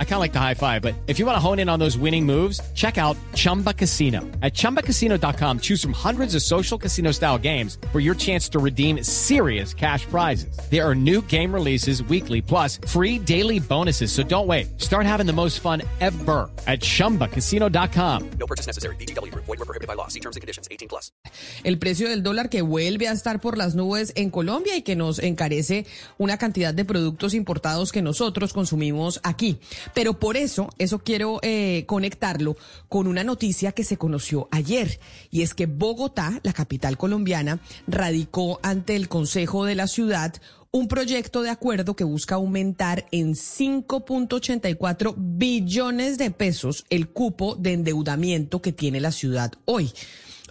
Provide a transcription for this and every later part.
I kind of like the high five, but if you want to hone in on those winning moves, check out Chumba Casino. At ChumbaCasino.com, choose from hundreds of social casino style games for your chance to redeem serious cash prizes. There are new game releases weekly, plus free daily bonuses. So don't wait. Start having the most fun ever at ChumbaCasino.com. No purchase necessary. BGW. Void were prohibited by law. See terms and conditions. 18 plus. El precio del dólar que vuelve a estar por las nubes en Colombia y que nos encarece una cantidad de productos importados que nosotros consumimos aquí. Pero por eso, eso quiero eh, conectarlo con una noticia que se conoció ayer, y es que Bogotá, la capital colombiana, radicó ante el Consejo de la Ciudad un proyecto de acuerdo que busca aumentar en 5.84 billones de pesos el cupo de endeudamiento que tiene la ciudad hoy.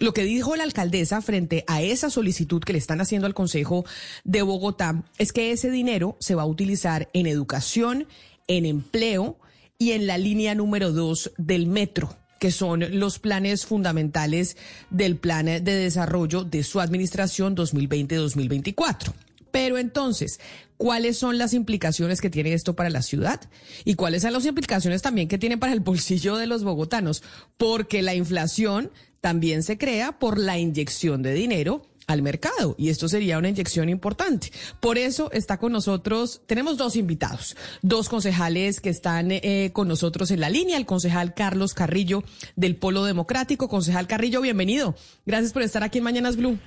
Lo que dijo la alcaldesa frente a esa solicitud que le están haciendo al Consejo de Bogotá es que ese dinero se va a utilizar en educación, en empleo y en la línea número dos del metro que son los planes fundamentales del plan de desarrollo de su administración 2020-2024. Pero entonces, ¿cuáles son las implicaciones que tiene esto para la ciudad? ¿Y cuáles son las implicaciones también que tiene para el bolsillo de los bogotanos? Porque la inflación también se crea por la inyección de dinero al mercado y esto sería una inyección importante. Por eso está con nosotros, tenemos dos invitados, dos concejales que están eh, con nosotros en la línea, el concejal Carlos Carrillo del Polo Democrático. Concejal Carrillo, bienvenido. Gracias por estar aquí en Mañanas Blue.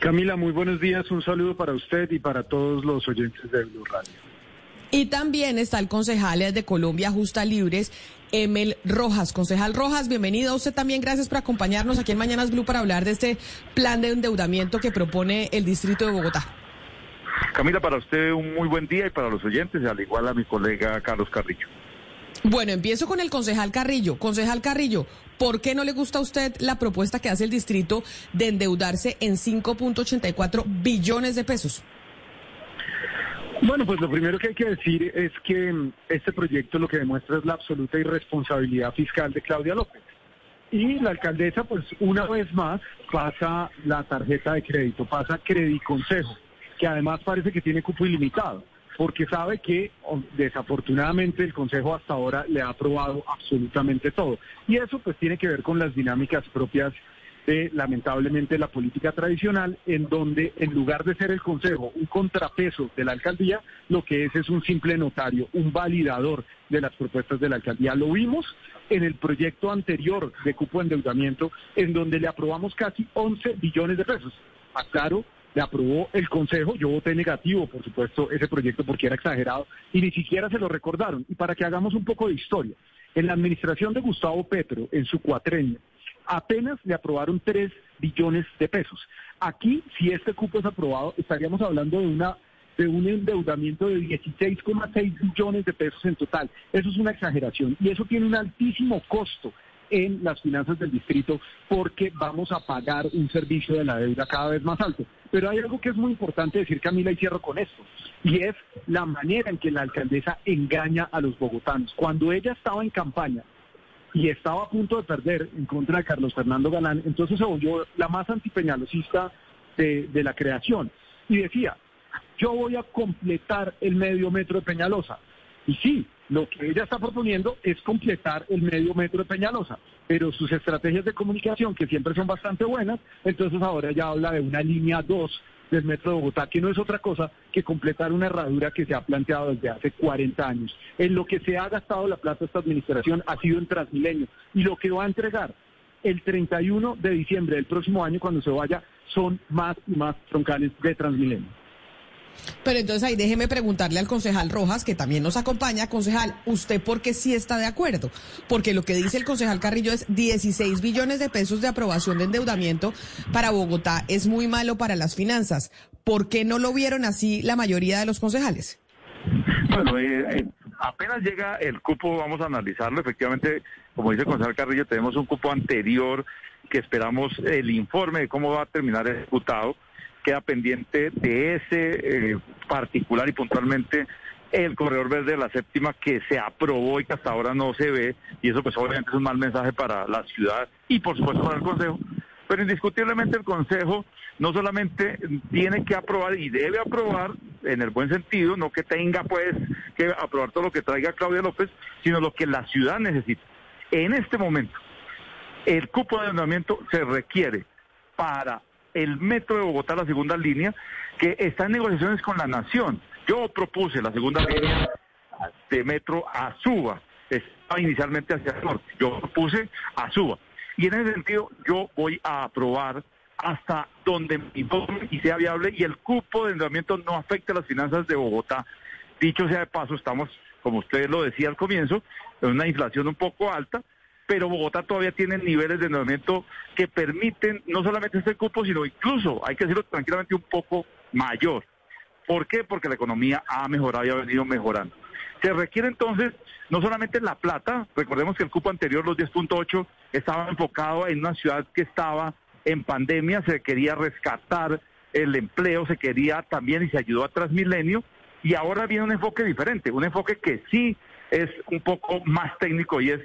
Camila, muy buenos días. Un saludo para usted y para todos los oyentes de Blue Radio. Y también está el concejal de Colombia Justa Libres, Emel Rojas. Concejal Rojas, bienvenido. Usted también, gracias por acompañarnos aquí en Mañanas Blue para hablar de este plan de endeudamiento que propone el Distrito de Bogotá. Camila, para usted un muy buen día y para los oyentes, al igual a mi colega Carlos Carrillo. Bueno, empiezo con el concejal Carrillo. Concejal Carrillo, ¿por qué no le gusta a usted la propuesta que hace el distrito de endeudarse en 5.84 billones de pesos? Bueno, pues lo primero que hay que decir es que mm, este proyecto lo que demuestra es la absoluta irresponsabilidad fiscal de Claudia López. Y la alcaldesa, pues una vez más, pasa la tarjeta de crédito, pasa Crediconsejo, que además parece que tiene cupo ilimitado, porque sabe que desafortunadamente el Consejo hasta ahora le ha aprobado absolutamente todo. Y eso pues tiene que ver con las dinámicas propias de lamentablemente la política tradicional, en donde en lugar de ser el Consejo un contrapeso de la alcaldía, lo que es es un simple notario, un validador de las propuestas de la alcaldía. Lo vimos en el proyecto anterior de cupo de endeudamiento, en donde le aprobamos casi 11 billones de pesos. Aclaro, le aprobó el Consejo, yo voté negativo, por supuesto, ese proyecto porque era exagerado, y ni siquiera se lo recordaron. Y para que hagamos un poco de historia, en la administración de Gustavo Petro, en su cuatrenio, apenas le aprobaron 3 billones de pesos. Aquí, si este cupo es aprobado, estaríamos hablando de una de un endeudamiento de 16,6 billones de pesos en total. Eso es una exageración y eso tiene un altísimo costo en las finanzas del distrito porque vamos a pagar un servicio de la deuda cada vez más alto. Pero hay algo que es muy importante decir, Camila, y cierro con esto, y es la manera en que la alcaldesa engaña a los bogotanos. Cuando ella estaba en campaña y estaba a punto de perder en contra de Carlos Fernando Galán, entonces se volvió la más antipeñalosista de, de la creación. Y decía, yo voy a completar el medio metro de Peñalosa. Y sí, lo que ella está proponiendo es completar el medio metro de Peñalosa, pero sus estrategias de comunicación, que siempre son bastante buenas, entonces ahora ya habla de una línea 2 del Metro de Bogotá, que no es otra cosa que completar una herradura que se ha planteado desde hace 40 años. En lo que se ha gastado la plata esta administración ha sido en Transmilenio y lo que va a entregar el 31 de diciembre del próximo año cuando se vaya son más y más troncales de Transmilenio. Pero entonces ahí déjeme preguntarle al concejal Rojas, que también nos acompaña. Concejal, ¿usted por qué sí está de acuerdo? Porque lo que dice el concejal Carrillo es 16 billones de pesos de aprobación de endeudamiento para Bogotá. Es muy malo para las finanzas. ¿Por qué no lo vieron así la mayoría de los concejales? Bueno, eh, eh, apenas llega el cupo, vamos a analizarlo. Efectivamente, como dice el concejal Carrillo, tenemos un cupo anterior que esperamos el informe de cómo va a terminar ejecutado queda pendiente de ese eh, particular y puntualmente el corredor verde de la séptima que se aprobó y que hasta ahora no se ve, y eso pues obviamente es un mal mensaje para la ciudad y por supuesto para el Consejo, Pero indiscutiblemente el Consejo no solamente tiene que aprobar y debe aprobar en el buen sentido, no que tenga pues que aprobar todo lo que traiga Claudia López, sino lo que la ciudad necesita. En este momento, el cupo de endeudamiento se requiere para el metro de Bogotá, la segunda línea, que está en negociaciones con la nación. Yo propuse la segunda línea de metro a Suba, estaba inicialmente hacia el norte, yo propuse a Suba. Y en ese sentido yo voy a aprobar hasta donde mi y sea viable y el cupo de endeudamiento no afecte las finanzas de Bogotá. Dicho sea de paso, estamos, como usted lo decía al comienzo, en una inflación un poco alta, pero Bogotá todavía tiene niveles de endeudamiento que permiten no solamente este cupo, sino incluso, hay que decirlo tranquilamente, un poco mayor. ¿Por qué? Porque la economía ha mejorado y ha venido mejorando. Se requiere entonces no solamente la plata, recordemos que el cupo anterior, los 10.8, estaba enfocado en una ciudad que estaba en pandemia, se quería rescatar el empleo, se quería también y se ayudó a Transmilenio, y ahora viene un enfoque diferente, un enfoque que sí es un poco más técnico y es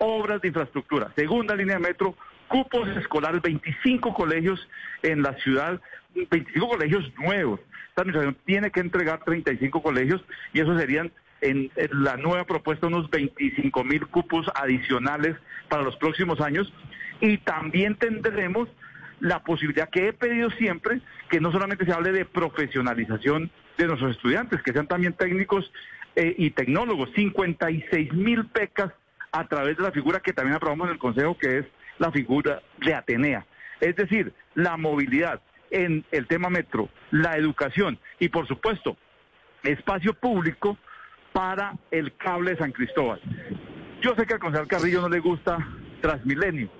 obras de infraestructura. Segunda línea de metro, cupos escolares, 25 colegios en la ciudad, 25 colegios nuevos. Esta administración tiene que entregar 35 colegios y eso serían en, la nueva propuesta unos 25 mil cupos adicionales para los próximos años y también tendremos la posibilidad que he pedido siempre, que no solamente se hable de profesionalización de nuestros estudiantes, que sean también técnicos eh, y tecnólogos, 56 mil becas a través de la figura que también aprobamos en el Consejo, que es la figura de Atenea. Es decir, la movilidad en el tema metro, la educación y, por supuesto, espacio público para el cable de San Cristóbal. Yo sé que al concejal Carrillo no le gusta Transmilenio.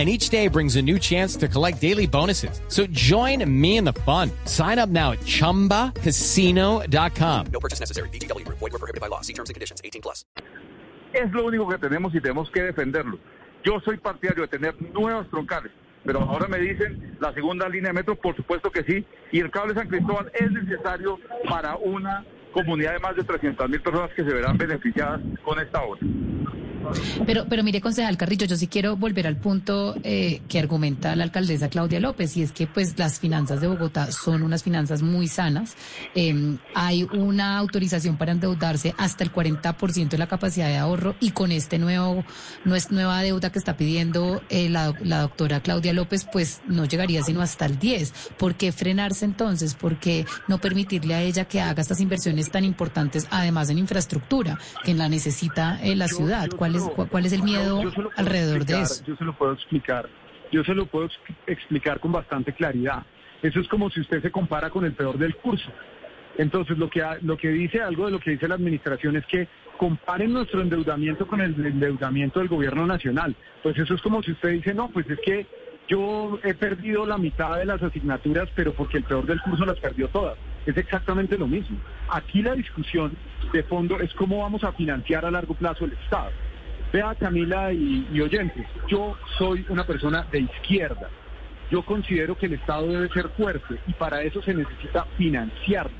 and each day brings a new chance to collect daily bonuses. So join me in the fun. Sign up now at ChumbaCasino.com. No purchase necessary. BGW. Void were prohibited by law. See terms and conditions. 18 plus. Es lo único que tenemos y tenemos que defenderlo. Yo soy partidario de tener nuevos troncales, pero ahora me dicen la segunda línea de metro, por supuesto que sí, y el cable San Cristóbal es necesario para una comunidad de más de 300 mil personas que se verán beneficiadas con esta obra. Pero, pero mire, concejal Carrillo, yo sí quiero volver al punto eh, que argumenta la alcaldesa Claudia López, y es que pues las finanzas de Bogotá son unas finanzas muy sanas. Eh, hay una autorización para endeudarse hasta el 40% de la capacidad de ahorro, y con este nuevo, no es nueva deuda que está pidiendo eh, la, la, doctora Claudia López, pues no llegaría sino hasta el 10. ¿Por qué frenarse entonces? ¿Por qué no permitirle a ella que haga estas inversiones tan importantes, además en infraestructura, que la necesita la ciudad? ¿Cuál es, cuál es el miedo alrededor de eso? Yo se lo puedo explicar. Yo se lo puedo explicar con bastante claridad. Eso es como si usted se compara con el peor del curso. Entonces, lo que, lo que dice algo de lo que dice la administración es que comparen nuestro endeudamiento con el endeudamiento del gobierno nacional. Pues eso es como si usted dice, no, pues es que yo he perdido la mitad de las asignaturas, pero porque el peor del curso las perdió todas. Es exactamente lo mismo. Aquí la discusión de fondo es cómo vamos a financiar a largo plazo el Estado. Vea Camila y, oyentes, yo soy una persona de izquierda. Yo considero que el Estado debe ser fuerte y para eso se necesita financiarlo.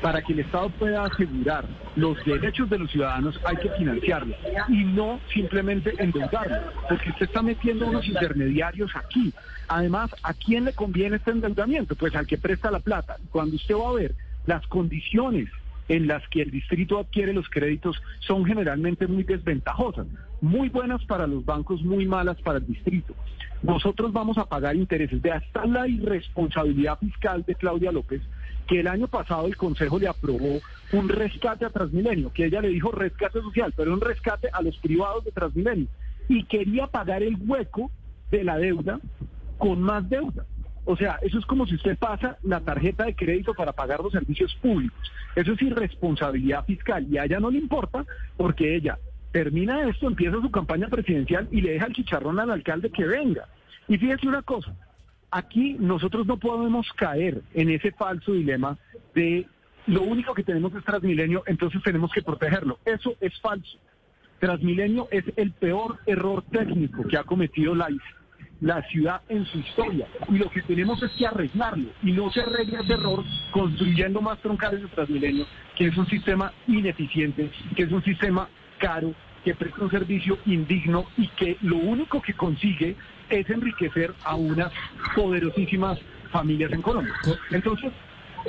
Para que el Estado pueda asegurar los derechos de los ciudadanos hay que financiarlo y no simplemente endeudarlo, porque usted está metiendo unos intermediarios aquí. Además, ¿a quién le conviene este endeudamiento? Pues al que presta la plata. Cuando usted va a ver las condiciones en las que el distrito adquiere los créditos son generalmente muy desventajosas, muy buenas para los bancos, muy malas para el distrito. Nosotros vamos a pagar intereses. De hasta la irresponsabilidad fiscal de Claudia López, que el año pasado el Consejo le aprobó un rescate a Transmilenio, que ella le dijo rescate social, pero un rescate a los privados de Transmilenio. Y quería pagar el hueco de la deuda con más deuda. O sea, eso es como si usted pasa la tarjeta de crédito para pagar los servicios públicos. Eso es irresponsabilidad fiscal y a ella no le importa porque ella termina esto, empieza su campaña presidencial y le deja el chicharrón al alcalde que venga. Y fíjese una cosa, aquí nosotros no podemos caer en ese falso dilema de lo único que tenemos es Transmilenio, entonces tenemos que protegerlo. Eso es falso. Transmilenio es el peor error técnico que ha cometido la, la ciudad en su historia. Y lo que tenemos es que arreglarlo. Y no se arregla ese error construyendo más troncales de Transmilenio, que es un sistema ineficiente, que es un sistema caro, que presta un servicio indigno y que lo único que consigue es enriquecer a unas poderosísimas familias en Colombia. Entonces,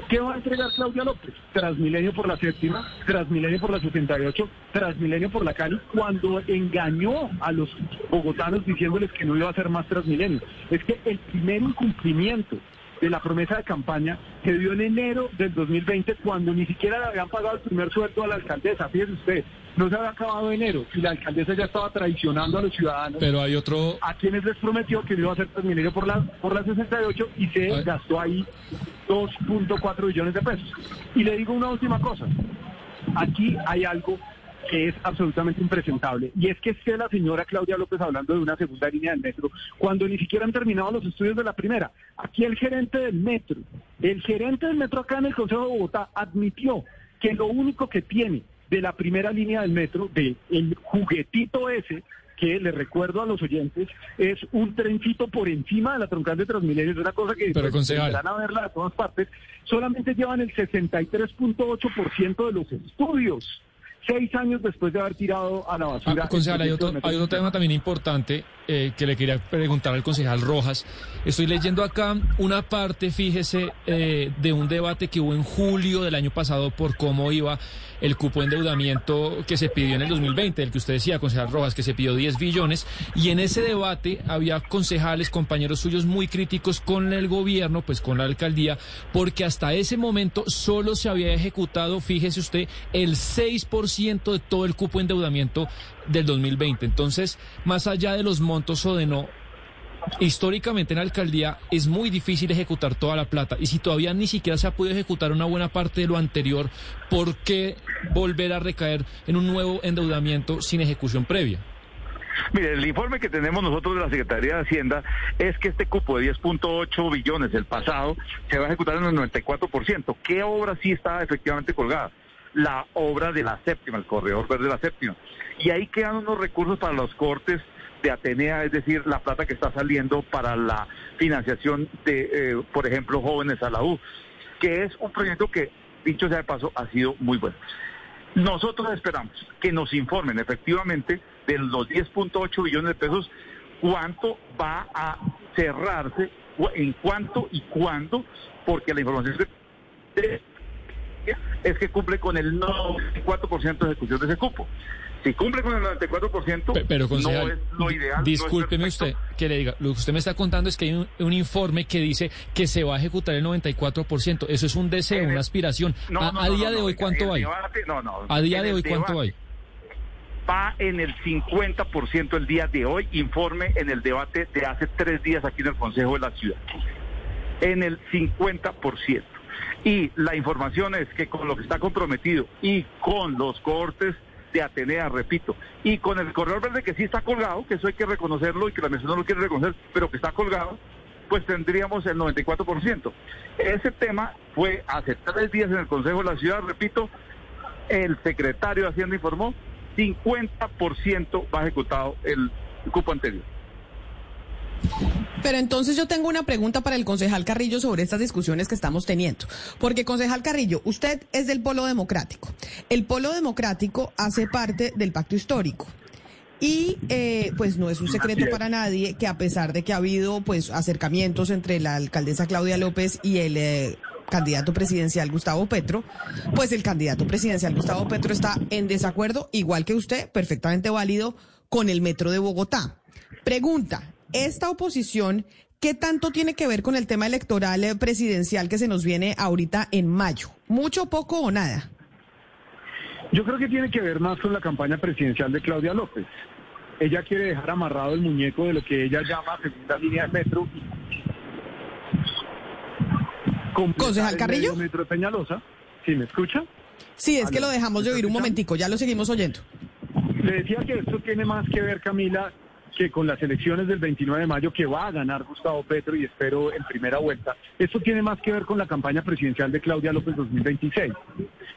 ¿qué va a entregar Claudia López? Transmilenio por la séptima, Transmilenio por la 78, Transmilenio por la Cali, cuando engañó a los bogotanos diciéndoles que no iba a hacer más Transmilenio. Es que el primer incumplimiento de la promesa de campaña se dio en enero del 2020 cuando ni siquiera le habían pagado el primer sueldo a la alcaldesa. Fíjese usted, no se había acabado enero y la alcaldesa ya estaba traicionando a los ciudadanos. Pero hay otro... A quienes les prometió que iba a hacer Transmilenio por la, por la 68 y se gastó ahí 2.4 billones de pesos. Y le digo una última cosa. Aquí hay algo que es absolutamente impresentable. Y es que esté la señora Claudia López hablando de una segunda línea del metro, cuando ni siquiera han terminado los estudios de la primera. Aquí el gerente del metro, el gerente del metro acá en el Consejo de Bogotá admitió que lo único que tiene de la primera línea del metro, de el juguetito ese, que le recuerdo a los oyentes, es un trencito por encima de la troncal de Transmilenio, es una cosa que Pero, pues, concejal. a verla de todas partes, solamente llevan el 63.8% de los estudios seis años después de haber tirado a la basura. Ah, concejal, hay otro, hay otro tema también importante eh, que le quería preguntar al concejal Rojas. Estoy leyendo acá una parte, fíjese, eh, de un debate que hubo en julio del año pasado por cómo iba el cupo de endeudamiento que se pidió en el 2020, el que usted decía, concejal Rojas, que se pidió 10 billones. Y en ese debate había concejales, compañeros suyos muy críticos con el gobierno, pues con la alcaldía, porque hasta ese momento solo se había ejecutado, fíjese usted, el 6% de todo el cupo de endeudamiento del 2020. Entonces, más allá de los montos o de no, históricamente en la alcaldía es muy difícil ejecutar toda la plata y si todavía ni siquiera se ha podido ejecutar una buena parte de lo anterior, ¿por qué volver a recaer en un nuevo endeudamiento sin ejecución previa? Mire, el informe que tenemos nosotros de la Secretaría de Hacienda es que este cupo de 10.8 billones del pasado se va a ejecutar en el 94%. ¿Qué obra sí está efectivamente colgada? La obra de la séptima, el corredor verde de la séptima. Y ahí quedan unos recursos para los cortes de Atenea, es decir, la plata que está saliendo para la financiación de, eh, por ejemplo, jóvenes a la U, que es un proyecto que, dicho sea de paso, ha sido muy bueno. Nosotros esperamos que nos informen efectivamente de los 10.8 billones de pesos cuánto va a cerrarse, en cuánto y cuándo, porque la información es que cumple con el 94% de ejecución de ese cupo. Si cumple con el 94%, Pe- Pero, concejal, no es lo ideal. no es discúlpeme usted que le diga, lo que usted me está contando es que hay un, un informe que dice que se va a ejecutar el 94%. Eso es un deseo, el- una aspiración. No, a, no, a no, día de hoy, ¿cuánto hay? debate- A día de hoy, ¿cuánto hay? Va en el 50% el día de hoy, informe en el debate de hace tres días aquí en el Consejo de la Ciudad. En el 50%. Y la información es que con lo que está comprometido y con los cortes de Atenea, repito, y con el corredor verde que sí está colgado, que eso hay que reconocerlo y que la mesa no lo quiere reconocer, pero que está colgado, pues tendríamos el 94%. Ese tema fue hace tres días en el Consejo de la Ciudad, repito, el secretario de Hacienda informó, 50% va ejecutado el cupo anterior. Pero entonces yo tengo una pregunta para el concejal Carrillo sobre estas discusiones que estamos teniendo. Porque, concejal Carrillo, usted es del Polo Democrático. El Polo Democrático hace parte del Pacto Histórico. Y eh, pues no es un secreto para nadie que a pesar de que ha habido pues acercamientos entre la alcaldesa Claudia López y el eh, candidato presidencial Gustavo Petro, pues el candidato presidencial Gustavo Petro está en desacuerdo, igual que usted, perfectamente válido, con el metro de Bogotá. Pregunta, ¿esta oposición qué tanto tiene que ver con el tema electoral eh, presidencial que se nos viene ahorita en mayo? ¿Mucho, poco o nada? Yo creo que tiene que ver más con la campaña presidencial de Claudia López. Ella quiere dejar amarrado el muñeco de lo que ella llama segunda línea de metro. Concejal Carrillo. metro de Peñalosa. ¿Sí me escucha? Sí, es que lo dejamos de ¿me oír un momentico, ya lo seguimos oyendo. Le decía que esto tiene más que ver, Camila, que con las elecciones del 29 de mayo que va a ganar Gustavo Petro y espero en primera vuelta, esto tiene más que ver con la campaña presidencial de Claudia López 2026.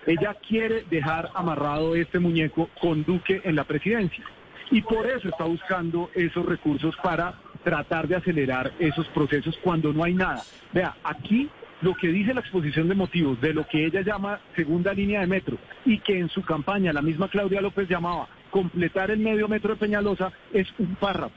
Ella quiere dejar amarrado este muñeco con Duque en la presidencia y por eso está buscando esos recursos para tratar de acelerar esos procesos cuando no hay nada. Vea, aquí lo que dice la exposición de motivos de lo que ella llama segunda línea de metro y que en su campaña la misma Claudia López llamaba completar el medio metro de Peñalosa es un párrafo.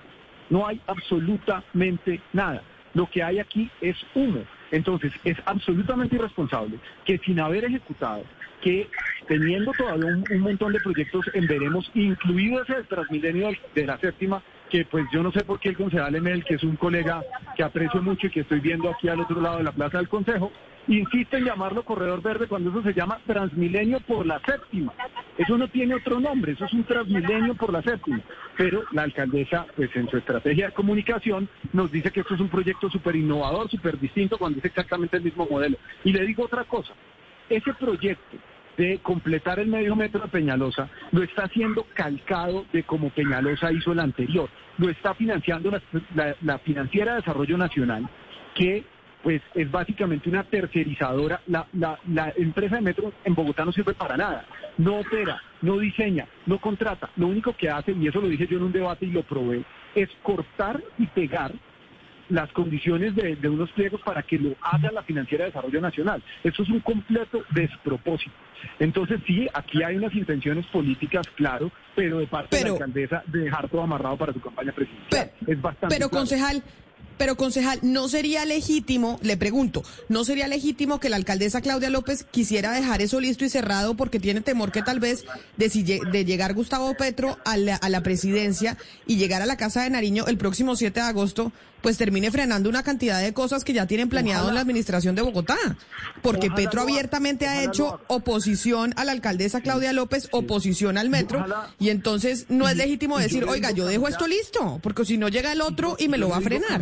No hay absolutamente nada. Lo que hay aquí es humo. Entonces, es absolutamente irresponsable que sin haber ejecutado, que teniendo todavía un, montón de proyectos en veremos, incluido ese del Transmilenio de la séptima, que pues yo no sé por qué el concejal Emel, que es un colega que aprecio mucho y que estoy viendo aquí al otro lado de la plaza del Consejo, insiste en llamarlo corredor verde cuando eso se llama Transmilenio por la séptima. Eso no tiene otro nombre, eso es un Transmilenio por la séptima. Pero la alcaldesa, pues en su estrategia de comunicación, nos dice que esto es un proyecto súper innovador, súper distinto, cuando es exactamente el mismo modelo. Y le digo otra cosa, ese proyecto de completar el medio metro de Peñalosa lo está haciendo calcado de como Peñalosa hizo el anterior. Lo está financiando la, la- la Financiera de Desarrollo Nacional, que pues es básicamente una tercerizadora. La, la- la empresa de metro en Bogotá no sirve para nada. No opera, no diseña, no contrata. Lo único que hace, y eso lo dije yo en un debate y lo probé, es cortar y pegar las condiciones de, de unos pliegos para que lo haga la Financiera de Desarrollo Nacional. Eso es un completo despropósito. Entonces sí, aquí hay unas intenciones políticas, claro, pero de parte de Pero- la alcaldesa de dejar todo amarrado para su campaña presidencial. es bastante Pero claro. concejal, pero concejal, ¿no sería legítimo, le pregunto, no sería legítimo que la alcaldesa Claudia López quisiera dejar eso listo y cerrado porque tiene temor que tal vez de, si de llegar Gustavo Petro a la, a la presidencia y llegar a la Casa de Nariño el próximo 7 de agosto, pues termine frenando una cantidad de cosas que ya tienen planeado en la administración de Bogotá? Porque Petro abiertamente ha hecho oposición a la alcaldesa Claudia López, oposición al metro, Ojalá. y entonces no es legítimo decir, oiga, yo dejo esto listo, porque si no llega el otro y me lo va a frenar.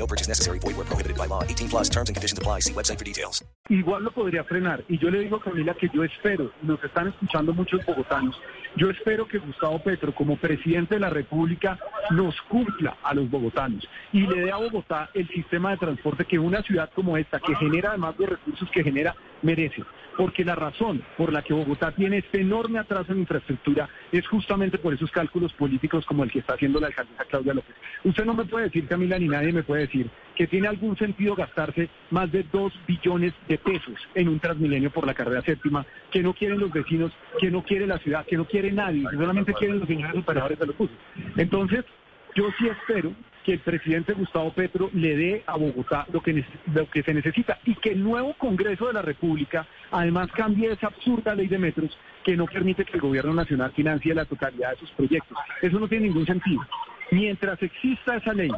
No purchase necessary. Void where prohibited by law. 18 plus terms and conditions apply. See website for details. igual lo podría frenar. Y yo le digo Camila que yo espero, nos están escuchando muchos bogotanos, yo espero que Gustavo Petro, como presidente de la República, nos cumpla a los bogotanos y le dé a Bogotá el sistema de transporte que una ciudad como esta, que genera además los recursos que genera, merece. Porque la razón por la que Bogotá tiene este enorme atraso en infraestructura es justamente por esos cálculos políticos como el que está haciendo la alcaldesa Claudia López. Usted no me puede decir, Camila, ni nadie me puede decir que tiene algún sentido gastarse más de dos billones de pesos en un Transmilenio por la carrera séptima, que no quieren los vecinos, que no quiere la ciudad, que no quiere nadie, que solamente quieren los señores operadores de los buses. Entonces, yo sí espero que el presidente Gustavo Petro le dé a Bogotá lo que, lo que se necesita y que el nuevo Congreso de la República además cambie esa absurda ley de metros que no permite que el gobierno nacional financie la totalidad de sus proyectos. Eso no tiene ningún sentido. Mientras exista esa ley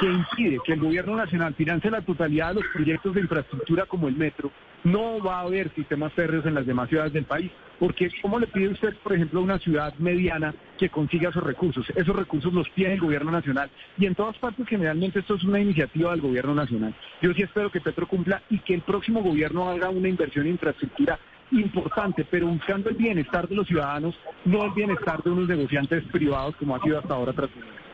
que impide que el gobierno nacional financie la totalidad de los proyectos de infraestructura como el metro, no va a haber sistemas férreos en las demás ciudades del país. Porque ¿cómo le pide usted, por ejemplo, a una ciudad mediana que consiga esos recursos? Esos recursos los tiene el gobierno nacional. Y en todas partes, generalmente, esto es una iniciativa del gobierno nacional. Yo sí espero que Petro cumpla y que el próximo gobierno haga una inversión en infraestructura importante, pero buscando el bienestar de los ciudadanos, no el bienestar de unos negociantes privados como ha sido hasta ahora Transmilenio.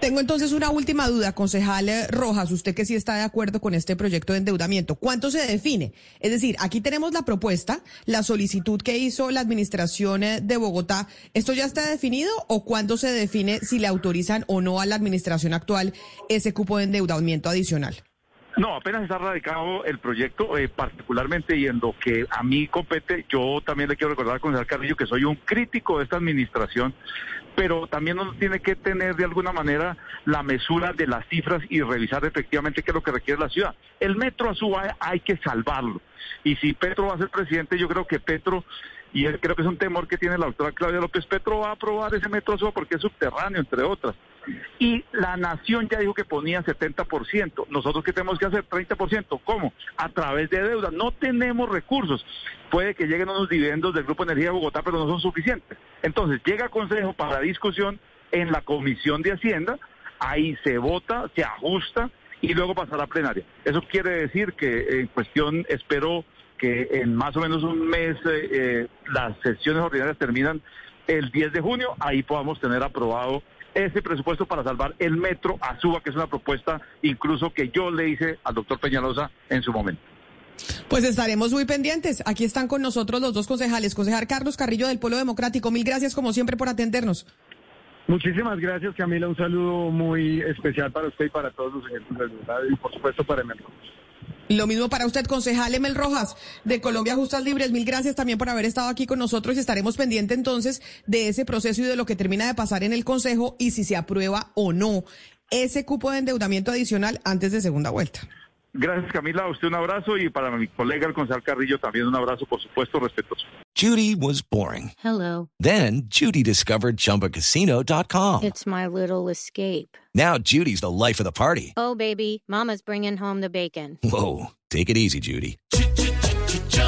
Tengo entonces una última duda, concejal eh, Rojas, usted que sí está de acuerdo con este proyecto de endeudamiento. ¿Cuánto se define? Es decir, aquí tenemos la propuesta, la solicitud que hizo la administración eh, de Bogotá. ¿Esto ya está definido o cuándo se define si le autorizan o no a la administración actual ese cupo de endeudamiento adicional? No, apenas está radicado el proyecto, eh, particularmente y en lo que a mí compete, yo también le quiero recordar al concejal Carrillo que soy un crítico de esta administración, pero también uno tiene que tener de alguna manera la mesura de las cifras y revisar efectivamente qué es lo que requiere la ciudad. El metro a su vez hay que salvarlo. Y si Petro va a ser presidente, yo creo que Petro, y creo que es un temor que tiene la doctora Claudia López, Petro va a aprobar ese metro porque es subterráneo, entre otras. Y la nación ya dijo que ponía 70%. Nosotros qué tenemos que hacer? 30%. ¿Cómo? A través de deuda. No tenemos recursos. Puede que lleguen unos dividendos del Grupo Energía de Bogotá, pero no son suficientes. Entonces, llega Consejo para discusión en la Comisión de Hacienda, ahí se vota, se ajusta y luego pasará a plenaria. Eso quiere decir que en cuestión, espero que en más o menos un mes eh, eh, las sesiones ordinarias terminan el 10 de junio, ahí podamos tener aprobado ese presupuesto para salvar el metro a Suba, que es una propuesta incluso que yo le hice al doctor Peñalosa en su momento. Pues estaremos muy pendientes. Aquí están con nosotros los dos concejales. Concejal Carlos Carrillo del Polo Democrático, mil gracias como siempre por atendernos. Muchísimas gracias, Camila. Un saludo muy especial para usted y para todos los verdad y por supuesto para Rojas. Lo mismo para usted, concejal Emel Rojas de Colombia Justas Libres. Mil gracias también por haber estado aquí con nosotros y estaremos pendientes entonces de ese proceso y de lo que termina de pasar en el Consejo y si se aprueba o no ese cupo de endeudamiento adicional antes de segunda vuelta. Gracias, Camila. A usted un abrazo y para mi colega, el concejal Carrillo, también un abrazo, por supuesto, respetuoso. Judy was boring. Hello. Then Judy discovered ChumbaCasino.com. It's my little escape. Now Judy's the life of the party. Oh, baby, Mama's bringing home the bacon. Whoa, take it easy, Judy.